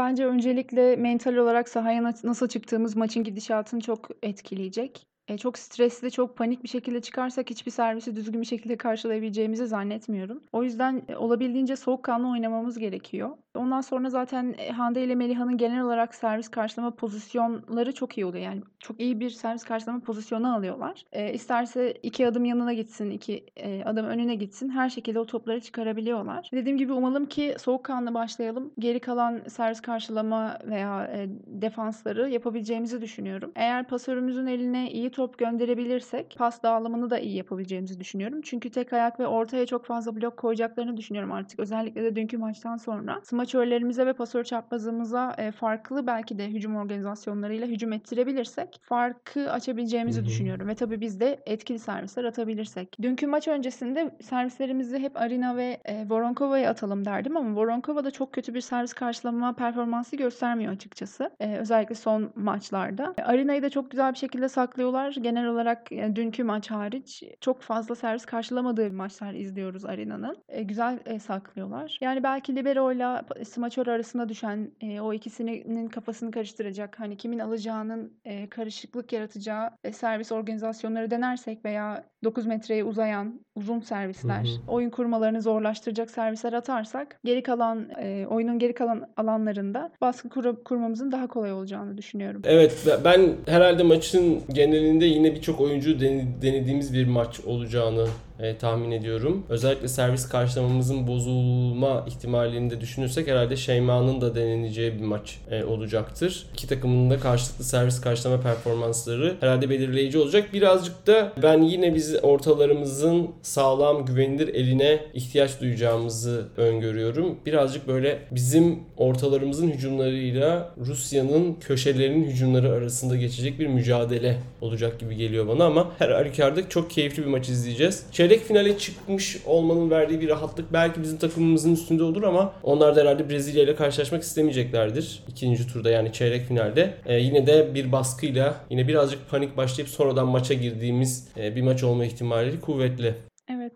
Bence öncelikle mental olarak sahaya nasıl çıktığımız maçın gidişatını çok etkileyecek. Eee, çok stresli, çok panik bir şekilde çıkarsak hiçbir servisi düzgün bir şekilde karşılayabileceğimizi zannetmiyorum. O yüzden, eee, olabildiğince soğukkanlı oynamamız gerekiyor. Ondan sonra zaten, eee, Hande ile Meliha'nın genel olarak servis karşılama pozisyonları çok iyi oluyor. Yani çok iyi bir servis karşılama pozisyonu alıyorlar. Eee, isterse 2 adım yanına gitsin, 2, eee, adım önüne gitsin her şekilde o topları çıkarabiliyorlar. Dediğim gibi umalım ki soğukkanlı başlayalım. Geri kalan servis karşılama veya, eee, defansları yapabileceğimizi düşünüyorum. Eğer pasörümüzün eline iyi top gönderebilirsek pas dağılımını da iyi yapabileceğimizi düşünüyorum. Çünkü tek ayak ve ortaya çok fazla blok koyacaklarını düşünüyorum artık. Özellikle de dünkü maçtan sonra. Smaçörlerimize ve pasör çaprazımıza e, farklı belki de hücum organizasyonlarıyla hücum ettirebilirsek farkı açabileceğimizi düşünüyorum. Ve tabii biz de etkili servisler atabilirsek. Dünkü maç öncesinde servislerimizi hep Arina ve e, Voronkova'ya atalım derdim ama Voronkova da çok kötü bir servis karşılama performansı göstermiyor açıkçası. E, özellikle son maçlarda. E, Arina'yı da çok güzel bir şekilde saklıyorlar genel olarak yani dünkü maç hariç çok fazla servis karşılamadığı maçlar izliyoruz Arena'nın. E, güzel e, saklıyorlar. Yani belki Libero ile Smaçör arasında düşen e, o ikisinin kafasını karıştıracak hani kimin alacağının e, karışıklık yaratacağı e, servis organizasyonları denersek veya 9 metreye uzayan uzun servisler, hı hı. oyun kurmalarını zorlaştıracak servisler atarsak geri kalan e, oyunun geri kalan alanlarında baskı kur- kurmamızın daha kolay olacağını düşünüyorum. Evet ben herhalde maçın genelinde yine birçok oyuncu denediğimiz bir maç olacağını e, tahmin ediyorum. Özellikle servis karşılamamızın bozulma ihtimalini de düşünürsek herhalde Şeyma'nın da deneneceği bir maç e, olacaktır. İki takımın da karşılıklı servis karşılama performansları herhalde belirleyici olacak. Birazcık da ben yine biz ortalarımızın sağlam, güvenilir eline ihtiyaç duyacağımızı öngörüyorum. Birazcık böyle bizim ortalarımızın hücumlarıyla Rusya'nın köşelerinin hücumları arasında geçecek bir mücadele olacak gibi geliyor bana ama her halükarda çok keyifli bir maç izleyeceğiz. Çeyrek çeyrek finale çıkmış olmanın verdiği bir rahatlık belki bizim takımımızın üstünde olur ama onlar da herhalde Brezilya ile karşılaşmak istemeyeceklerdir. ikinci turda yani çeyrek finalde. Ee, yine de bir baskıyla yine birazcık panik başlayıp sonradan maça girdiğimiz e, bir maç olma ihtimali kuvvetli. Evet.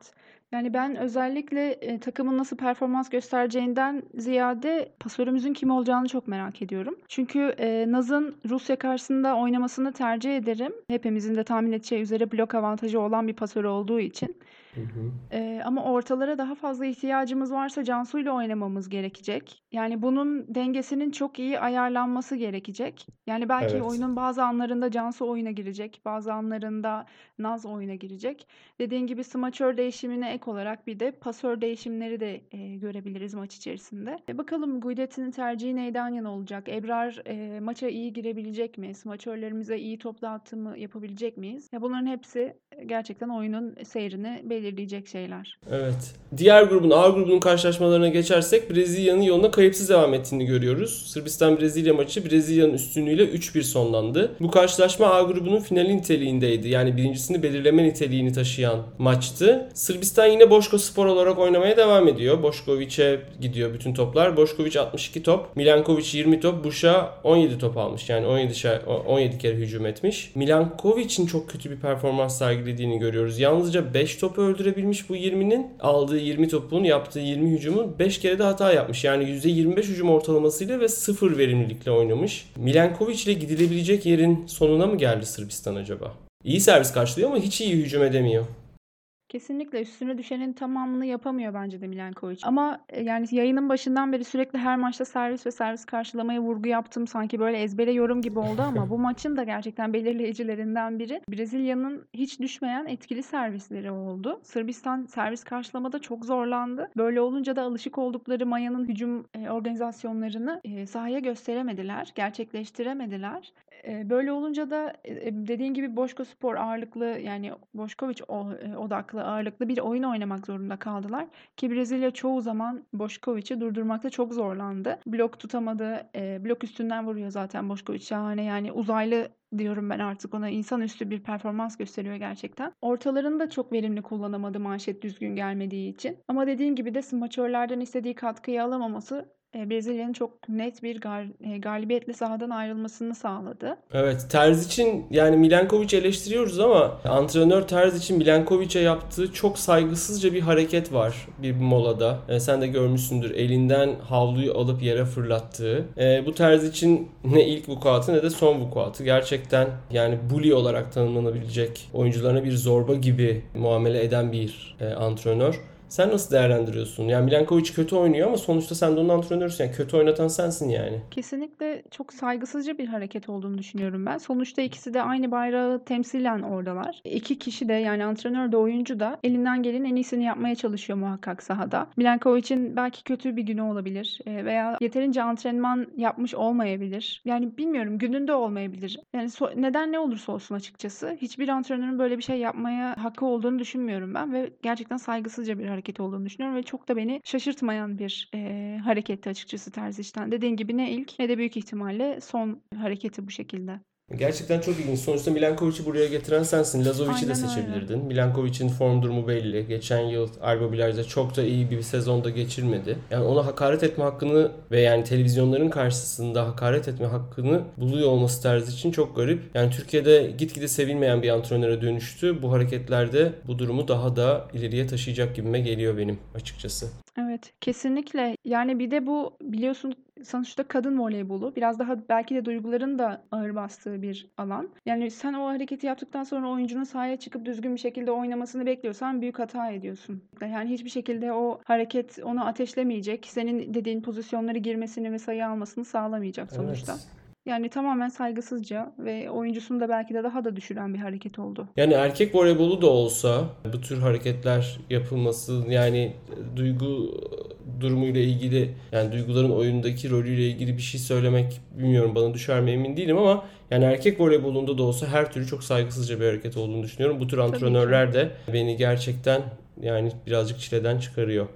Yani ben özellikle e, takımın nasıl performans göstereceğinden ziyade pasörümüzün kim olacağını çok merak ediyorum. Çünkü e, Naz'ın Rusya karşısında oynamasını tercih ederim. Hepimizin de tahmin edeceği üzere blok avantajı olan bir pasör olduğu için. Hı hı. Ee, ama ortalara daha fazla ihtiyacımız varsa Cansu ile oynamamız gerekecek. Yani bunun dengesinin çok iyi ayarlanması gerekecek. Yani belki Evet. oyunun bazı anlarında Cansu oyuna girecek, bazı anlarında Naz oyuna girecek. Dediğin gibi smaçör değişimine ek olarak bir de pasör değişimleri de e, görebiliriz maç içerisinde. E, bakalım Guidetti'nin tercihi neyden yana olacak? Ebrar e, maça iyi girebilecek mi? Smaçörlerimize iyi top dağıtımı yapabilecek miyiz? Ya bunların hepsi gerçekten oyunun seyrini belirleyecek şeyler. Evet. Diğer grubun A grubunun karşılaşmalarına geçersek Brezilya'nın yoluna kayıpsız devam ettiğini görüyoruz. Sırbistan-Brezilya maçı Brezilya'nın üstünlüğüyle 3-1 sonlandı. Bu karşılaşma A grubunun finali niteliğindeydi. Yani birincisini belirleme niteliğini taşıyan maçtı. Sırbistan yine Boşko Spor olarak oynamaya devam ediyor. Boşkoviç'e gidiyor bütün toplar. Boşkoviç 62 top, Milankovic 20 top, Buşa 17 top almış. Yani 17 17 kere hücum etmiş. Milankovic'in çok kötü bir performans sergilediğini görüyoruz. Yalnızca 5 top öldürebilmiş bu 20'nin. Aldığı 20 topun yaptığı 20 hücumun 5 kere de hata yapmış. Yani %25 hücum ortalamasıyla ve 0 verimlilikle oynamış. Milankovic ile gidilebilecek yerin sonuna mı geldi Sırbistan acaba? İyi servis karşılıyor ama hiç iyi hücum edemiyor. Kesinlikle üstüne düşenin tamamını yapamıyor bence de Milenkovic. Ama e, yani yayının başından beri sürekli her maçta servis ve servis karşılamaya vurgu yaptım. Sanki böyle ezbere yorum gibi oldu ama bu maçın da gerçekten belirleyicilerinden biri Brezilya'nın hiç düşmeyen etkili servisleri oldu. Sırbistan servis karşılamada çok zorlandı. Böyle olunca da alışık oldukları Maya'nın hücum e, organizasyonlarını e, sahaya gösteremediler, gerçekleştiremediler. Böyle olunca da dediğin gibi Boşko Spor ağırlıklı yani Boşkoviç odaklı ağırlıklı bir oyun oynamak zorunda kaldılar. Ki Brezilya çoğu zaman Boşkoviç'i durdurmakta çok zorlandı. Blok tutamadı. Blok üstünden vuruyor zaten Boşkoviç şahane yani uzaylı diyorum ben artık ona insanüstü bir performans gösteriyor gerçekten. Ortalarını da çok verimli kullanamadı manşet düzgün gelmediği için. Ama dediğim gibi de smaçörlerden istediği katkıyı alamaması e, Brezilya'nın çok net bir gal e, galibiyetle sahadan ayrılmasını sağladı. Evet Terz için yani Milankovic eleştiriyoruz ama antrenör Terz için Milankovic'e yaptığı çok saygısızca bir hareket var bir molada. E, sen de görmüşsündür elinden havluyu alıp yere fırlattığı. E, bu Terz için ne ilk vukuatı ne de son vukuatı. Gerçekten yani bully olarak tanımlanabilecek oyuncularına bir zorba gibi muamele eden bir e, antrenör. Sen nasıl değerlendiriyorsun? Yani Milankovic kötü oynuyor ama sonuçta sen de onun antrenörüsün. Yani kötü oynatan sensin yani. Kesinlikle çok saygısızca bir hareket olduğunu düşünüyorum ben. Sonuçta ikisi de aynı bayrağı temsilen oradalar. İki kişi de yani antrenör de oyuncu da elinden gelen en iyisini yapmaya çalışıyor muhakkak sahada. Milankovic'in belki kötü bir günü olabilir e, veya yeterince antrenman yapmış olmayabilir. Yani bilmiyorum gününde olmayabilir. Yani so- neden ne olursa olsun açıkçası. Hiçbir antrenörün böyle bir şey yapmaya hakkı olduğunu düşünmüyorum ben ve gerçekten saygısızca bir hareket hareket olduğunu düşünüyorum ve çok da beni şaşırtmayan bir e, hareketti açıkçası Terzic'ten. Dediğin gibi ne ilk ne de büyük ihtimalle son hareketi bu şekilde. Gerçekten çok ilginç. Sonuçta Milankovic'i buraya getiren sensin. Lazovic'i de seçebilirdin. Milankovic'in form durumu belli. Geçen yıl Argo Bilar'da çok da iyi bir sezonda geçirmedi. Yani ona hakaret etme hakkını ve yani televizyonların karşısında hakaret etme hakkını buluyor olması terzi için çok garip. Yani Türkiye'de gitgide sevilmeyen bir antrenöre dönüştü. Bu hareketlerde bu durumu daha da ileriye taşıyacak gibime geliyor benim açıkçası. Evet, kesinlikle. Yani bir de bu biliyorsun sonuçta kadın voleybolu. Biraz daha belki de duyguların da ağır bastığı bir alan. Yani sen o hareketi yaptıktan sonra oyuncunun sahaya çıkıp düzgün bir şekilde oynamasını bekliyorsan büyük hata ediyorsun. Yani hiçbir şekilde o hareket onu ateşlemeyecek. Senin dediğin pozisyonları girmesini ve sayı almasını sağlamayacak sonuçta. Evet. Yani tamamen saygısızca ve oyuncusunu da belki de daha da düşüren bir hareket oldu. Yani erkek voleybolu da olsa bu tür hareketler yapılması yani duygu durumuyla ilgili yani duyguların oyundaki rolüyle ilgili bir şey söylemek bilmiyorum bana düşer mi emin değilim ama yani erkek voleybolunda da olsa her türlü çok saygısızca bir hareket olduğunu düşünüyorum. Bu tür antrenörler de beni gerçekten yani birazcık çileden çıkarıyor.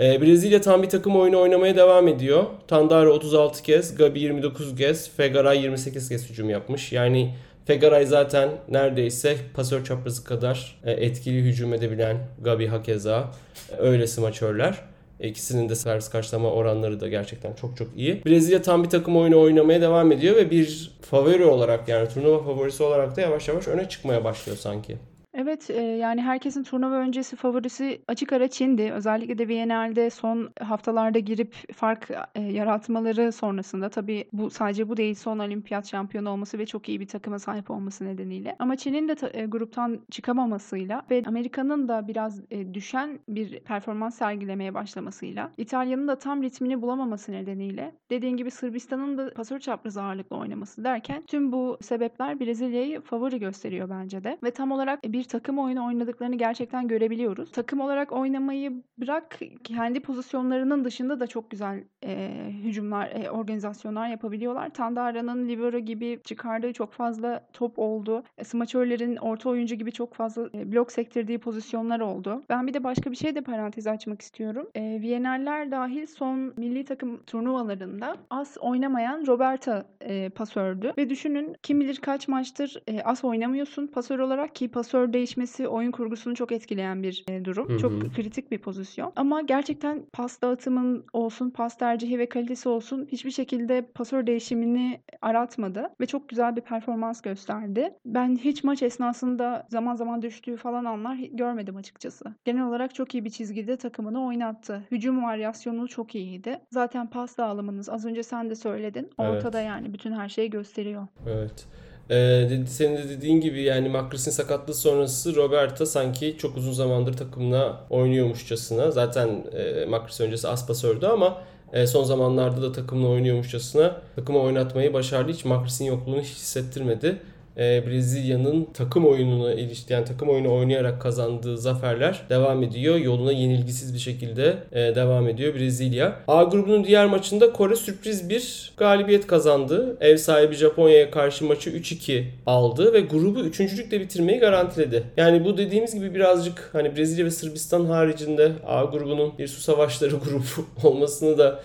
Ee, Brezilya tam bir takım oyunu oynamaya devam ediyor. Tandara 36 kez, Gabi 29 kez, Fegaray 28 kez hücum yapmış. Yani Fegaray zaten neredeyse pasör çaprazı kadar e, etkili hücum edebilen Gabi hakeza. Öyle smaçörler. İkisinin de servis karşılama oranları da gerçekten çok çok iyi. Brezilya tam bir takım oyunu oynamaya devam ediyor ve bir favori olarak yani turnuva favorisi olarak da yavaş yavaş öne çıkmaya başlıyor sanki. Evet, eee, yani herkesin turnuva öncesi favorisi açık ara Çin'di. Özellikle de Viyana'da son haftalarda girip fark, eee, yaratmaları sonrasında tabii bu sadece bu değil, son olimpiyat şampiyonu olması ve çok iyi bir takıma sahip olması nedeniyle. Ama Çin'in de eee, gruptan çıkamamasıyla ve Amerika'nın da biraz, eee, düşen bir performans sergilemeye başlamasıyla, İtalya'nın da tam ritmini bulamaması nedeniyle, dediğin gibi Sırbistan'ın da pasör çaprazı ağırlıklı oynaması derken tüm bu sebepler Brezilya'yı favori gösteriyor bence de ve tam olarak bir takım oyunu oynadıklarını gerçekten görebiliyoruz. Takım olarak oynamayı bırak kendi pozisyonlarının dışında da çok güzel e, hücumlar, e, organizasyonlar yapabiliyorlar. Tandara'nın libero gibi çıkardığı çok fazla top oldu. E, smaçörlerin orta oyuncu gibi çok fazla e, blok sektirdiği pozisyonlar oldu. Ben bir de başka bir şey de parantez açmak istiyorum. E, Viyenerler dahil son milli takım turnuvalarında az oynamayan Roberta e, pasördü. Ve düşünün kim bilir kaç maçtır e, az oynamıyorsun pasör olarak ki pasör değişmesi oyun kurgusunu çok etkileyen bir e, durum. Hı hı. Çok kritik bir pozisyon. Ama gerçekten pas dağıtımın olsun, pas tercihi ve kalitesi olsun hiçbir şekilde pasör değişimini aratmadı ve çok güzel bir performans gösterdi. Ben hiç maç esnasında zaman zaman düştüğü falan anlar görmedim açıkçası. Genel olarak çok iyi bir çizgide takımını oynattı. Hücum varyasyonu çok iyiydi. Zaten pas dağılımınız az önce sen de söyledin. Ortada evet. yani bütün her şeyi gösteriyor. Evet. Ee, senin de dediğin gibi yani Makris'in sakatlığı sonrası Roberta sanki çok uzun zamandır takımına oynuyormuşçasına. Zaten e, Makris öncesi Aspasör'dü ama e, son zamanlarda da takımla oynuyormuşçasına takımı oynatmayı başardı. Hiç Makris'in yokluğunu hiç hissettirmedi. E, Brezilya'nın takım oyununa ilişkin yani takım oyunu oynayarak kazandığı zaferler devam ediyor. Yoluna yenilgisiz bir şekilde e, devam ediyor Brezilya. A grubunun diğer maçında Kore sürpriz bir galibiyet kazandı. Ev sahibi Japonya'ya karşı maçı 3-2 aldı ve grubu üçüncülükle bitirmeyi garantiledi. Yani bu dediğimiz gibi birazcık hani Brezilya ve Sırbistan haricinde A grubunun bir su savaşları grubu olmasını da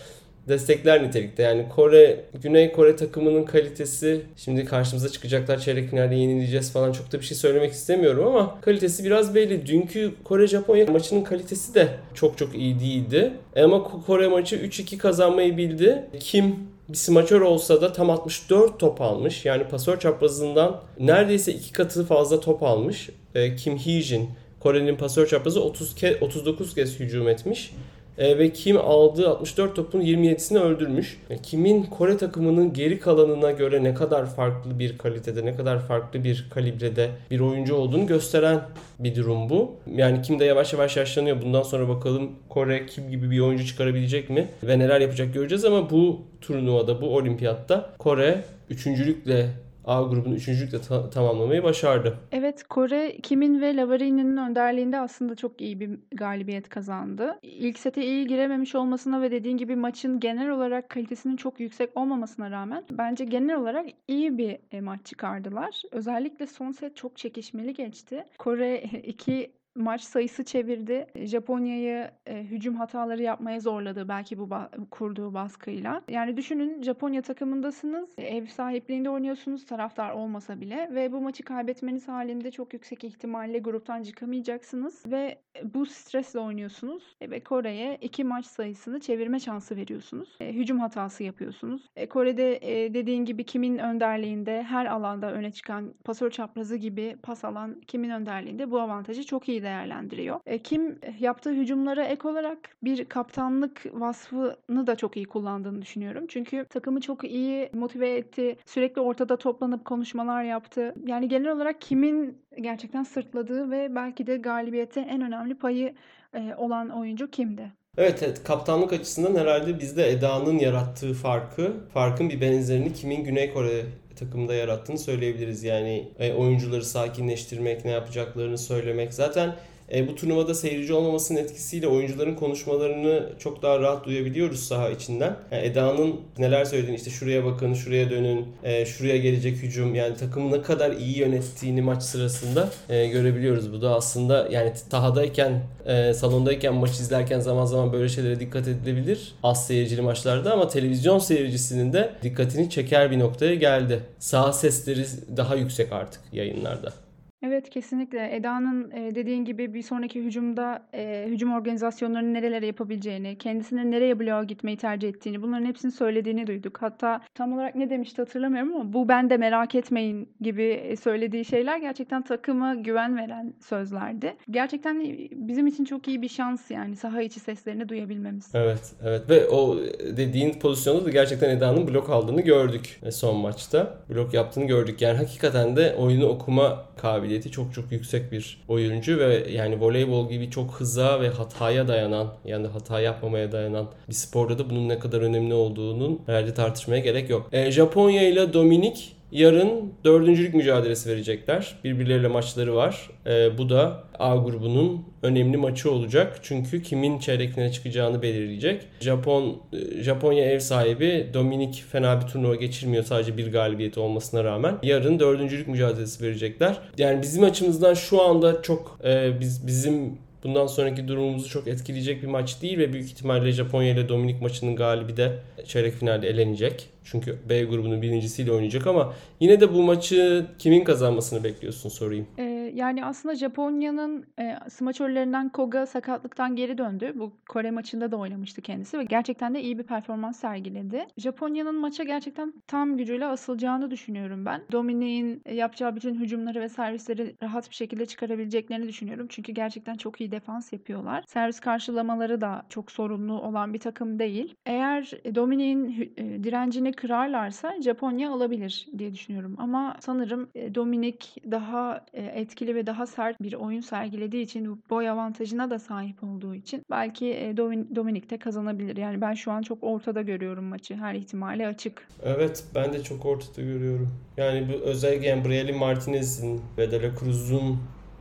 destekler nitelikte. Yani Kore, Güney Kore takımının kalitesi şimdi karşımıza çıkacaklar çeyrek finalde yenileceğiz falan çok da bir şey söylemek istemiyorum ama kalitesi biraz belli. Dünkü Kore-Japonya maçının kalitesi de çok çok iyi değildi. Ama Kore maçı 3-2 kazanmayı bildi. Kim bir smaçör olsa da tam 64 top almış. Yani pasör çaprazından neredeyse iki katı fazla top almış. E, Kim Hee-jin Kore'nin pasör çaprazı 30 ke 39 kez hücum etmiş. E, ve Kim aldığı 64 topun 27'sini öldürmüş. E, Kim'in Kore takımının geri kalanına göre ne kadar farklı bir kalitede, ne kadar farklı bir kalibrede bir oyuncu olduğunu gösteren bir durum bu. Yani Kim de yavaş yavaş yaşlanıyor. Bundan sonra bakalım Kore Kim gibi bir oyuncu çıkarabilecek mi? Ve neler yapacak göreceğiz ama bu turnuvada, bu olimpiyatta Kore üçüncülükle A grubunu üçüncülükle ta- tamamlamayı başardı. Evet Kore Kim'in ve Lavarini'nin önderliğinde aslında çok iyi bir galibiyet kazandı. İlk sete iyi girememiş olmasına ve dediğin gibi maçın genel olarak kalitesinin çok yüksek olmamasına rağmen bence genel olarak iyi bir e, maç çıkardılar. Özellikle son set çok çekişmeli geçti. Kore iki maç sayısı çevirdi. Japonya'yı e, hücum hataları yapmaya zorladı belki bu ba- kurduğu baskıyla. Yani düşünün Japonya takımındasınız. Ev sahipliğinde oynuyorsunuz taraftar olmasa bile ve bu maçı kaybetmeniz halinde çok yüksek ihtimalle gruptan çıkamayacaksınız ve bu stresle oynuyorsunuz e, ve Kore'ye iki maç sayısını çevirme şansı veriyorsunuz. E, hücum hatası yapıyorsunuz. E, Kore'de e, dediğin gibi kimin önderliğinde her alanda öne çıkan pasör çaprazı gibi pas alan kimin önderliğinde bu avantajı çok iyi değerlendiriyor. E, Kim yaptığı hücumlara ek olarak bir kaptanlık vasfını da çok iyi kullandığını düşünüyorum. Çünkü takımı çok iyi motive etti. Sürekli ortada toplanıp konuşmalar yaptı. Yani genel olarak Kim'in gerçekten sırtladığı ve belki de galibiyette en önemli payı e, olan oyuncu Kim'di. Evet evet kaptanlık açısından herhalde bizde Eda'nın yarattığı farkı, farkın bir benzerini kimin Güney Kore takımda yarattığını söyleyebiliriz. Yani e, oyuncuları sakinleştirmek, ne yapacaklarını söylemek. Zaten e, bu turnuvada seyirci olmamasının etkisiyle oyuncuların konuşmalarını çok daha rahat duyabiliyoruz saha içinden. Yani Eda'nın neler söylediğini işte şuraya bakın, şuraya dönün, e, şuraya gelecek hücum yani takımı ne kadar iyi yönettiğini maç sırasında e, görebiliyoruz. Bu da aslında yani tahadayken, e, salondayken maç izlerken zaman zaman böyle şeylere dikkat edilebilir. Az seyircili maçlarda ama televizyon seyircisinin de dikkatini çeker bir noktaya geldi. Saha sesleri daha yüksek artık yayınlarda. Evet kesinlikle. Eda'nın e, dediğin gibi bir sonraki hücumda e, hücum organizasyonlarını nerelere yapabileceğini, kendisinin nereye bloğa gitmeyi tercih ettiğini bunların hepsini söylediğini duyduk. Hatta tam olarak ne demişti hatırlamıyorum ama bu ben de merak etmeyin gibi e, söylediği şeyler gerçekten takıma güven veren sözlerdi. Gerçekten bizim için çok iyi bir şans yani saha içi seslerini duyabilmemiz. Evet, evet ve o dediğin pozisyonda da gerçekten Eda'nın blok aldığını gördük son maçta. Blok yaptığını gördük. Yani hakikaten de oyunu okuma kabiliyeti çok çok yüksek bir oyuncu ve yani voleybol gibi çok hıza ve hataya dayanan yani hata yapmamaya dayanan bir sporda da bunun ne kadar önemli olduğunun herhalde tartışmaya gerek yok. E, Japonya ile Dominik Yarın dördüncülük mücadelesi verecekler. Birbirleriyle maçları var. E, bu da A grubunun önemli maçı olacak. Çünkü kimin çeyreklerine çıkacağını belirleyecek. Japon Japonya ev sahibi Dominik fena bir turnuva geçirmiyor sadece bir galibiyeti olmasına rağmen. Yarın dördüncülük mücadelesi verecekler. Yani bizim açımızdan şu anda çok e, biz bizim bundan sonraki durumumuzu çok etkileyecek bir maç değil ve büyük ihtimalle Japonya ile Dominik maçının galibi de çeyrek finalde elenecek. Çünkü B grubunun birincisiyle oynayacak ama yine de bu maçı kimin kazanmasını bekliyorsun sorayım. Ee, yani aslında Japonya'nın e, smaçörlerinden Koga sakatlıktan geri döndü. Bu Kore maçında da oynamıştı kendisi ve gerçekten de iyi bir performans sergiledi. Japonya'nın maça gerçekten tam gücüyle asılacağını düşünüyorum ben. Dominik'in yapacağı bütün hücumları ve servisleri rahat bir şekilde çıkarabileceklerini düşünüyorum. Çünkü gerçekten çok iyi defans yapıyorlar. Servis karşılamaları da çok sorunlu olan bir takım değil. Eğer Dominik'in e, direncini kırarlarsa Japonya alabilir diye düşünüyorum. Ama sanırım e, Dominik daha e, etkili ve daha sert bir oyun sergilediği için boy avantajına da sahip olduğu için belki Dominik de kazanabilir. Yani ben şu an çok ortada görüyorum maçı. Her ihtimale açık. Evet ben de çok ortada görüyorum. Yani bu özellikle yani Brielle Martinez'in ve De La Cruz'un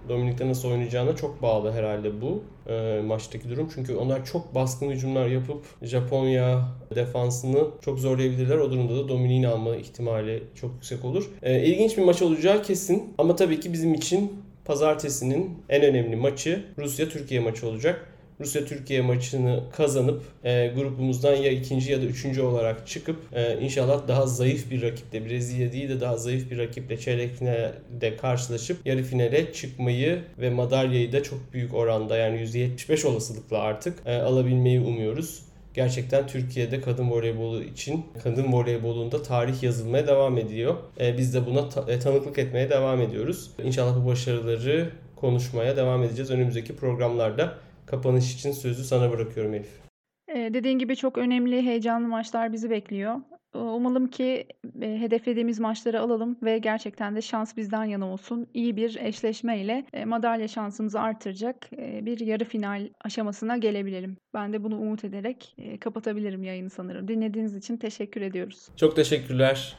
Dominik'te nasıl oynayacağına çok bağlı herhalde bu e, maçtaki durum. Çünkü onlar çok baskın hücumlar yapıp Japonya defansını çok zorlayabilirler. O durumda da Dominik'in alma ihtimali çok yüksek olur. E, ilginç bir maç olacağı kesin. Ama tabii ki bizim için pazartesinin en önemli maçı Rusya-Türkiye maçı olacak. Rusya-Türkiye maçını kazanıp e, grubumuzdan ya ikinci ya da üçüncü olarak çıkıp e, inşallah daha zayıf bir rakiple Brezilya değil de daha zayıf bir rakiple çeyrek finalde karşılaşıp yarı finale çıkmayı ve madalyayı da çok büyük oranda yani %75 olasılıkla artık e, alabilmeyi umuyoruz. Gerçekten Türkiye'de kadın voleybolu için kadın voleybolunda tarih yazılmaya devam ediyor. E, biz de buna ta- e, tanıklık etmeye devam ediyoruz. İnşallah bu başarıları konuşmaya devam edeceğiz önümüzdeki programlarda. Kapanış için sözü sana bırakıyorum Elif. Ee, dediğin gibi çok önemli, heyecanlı maçlar bizi bekliyor. Ee, umalım ki e, hedeflediğimiz maçları alalım ve gerçekten de şans bizden yana olsun. İyi bir eşleşme ile e, madalya şansımızı artıracak e, bir yarı final aşamasına gelebilirim. Ben de bunu umut ederek kapatabilirim yayını sanırım. Dinlediğiniz için teşekkür ediyoruz. Çok teşekkürler.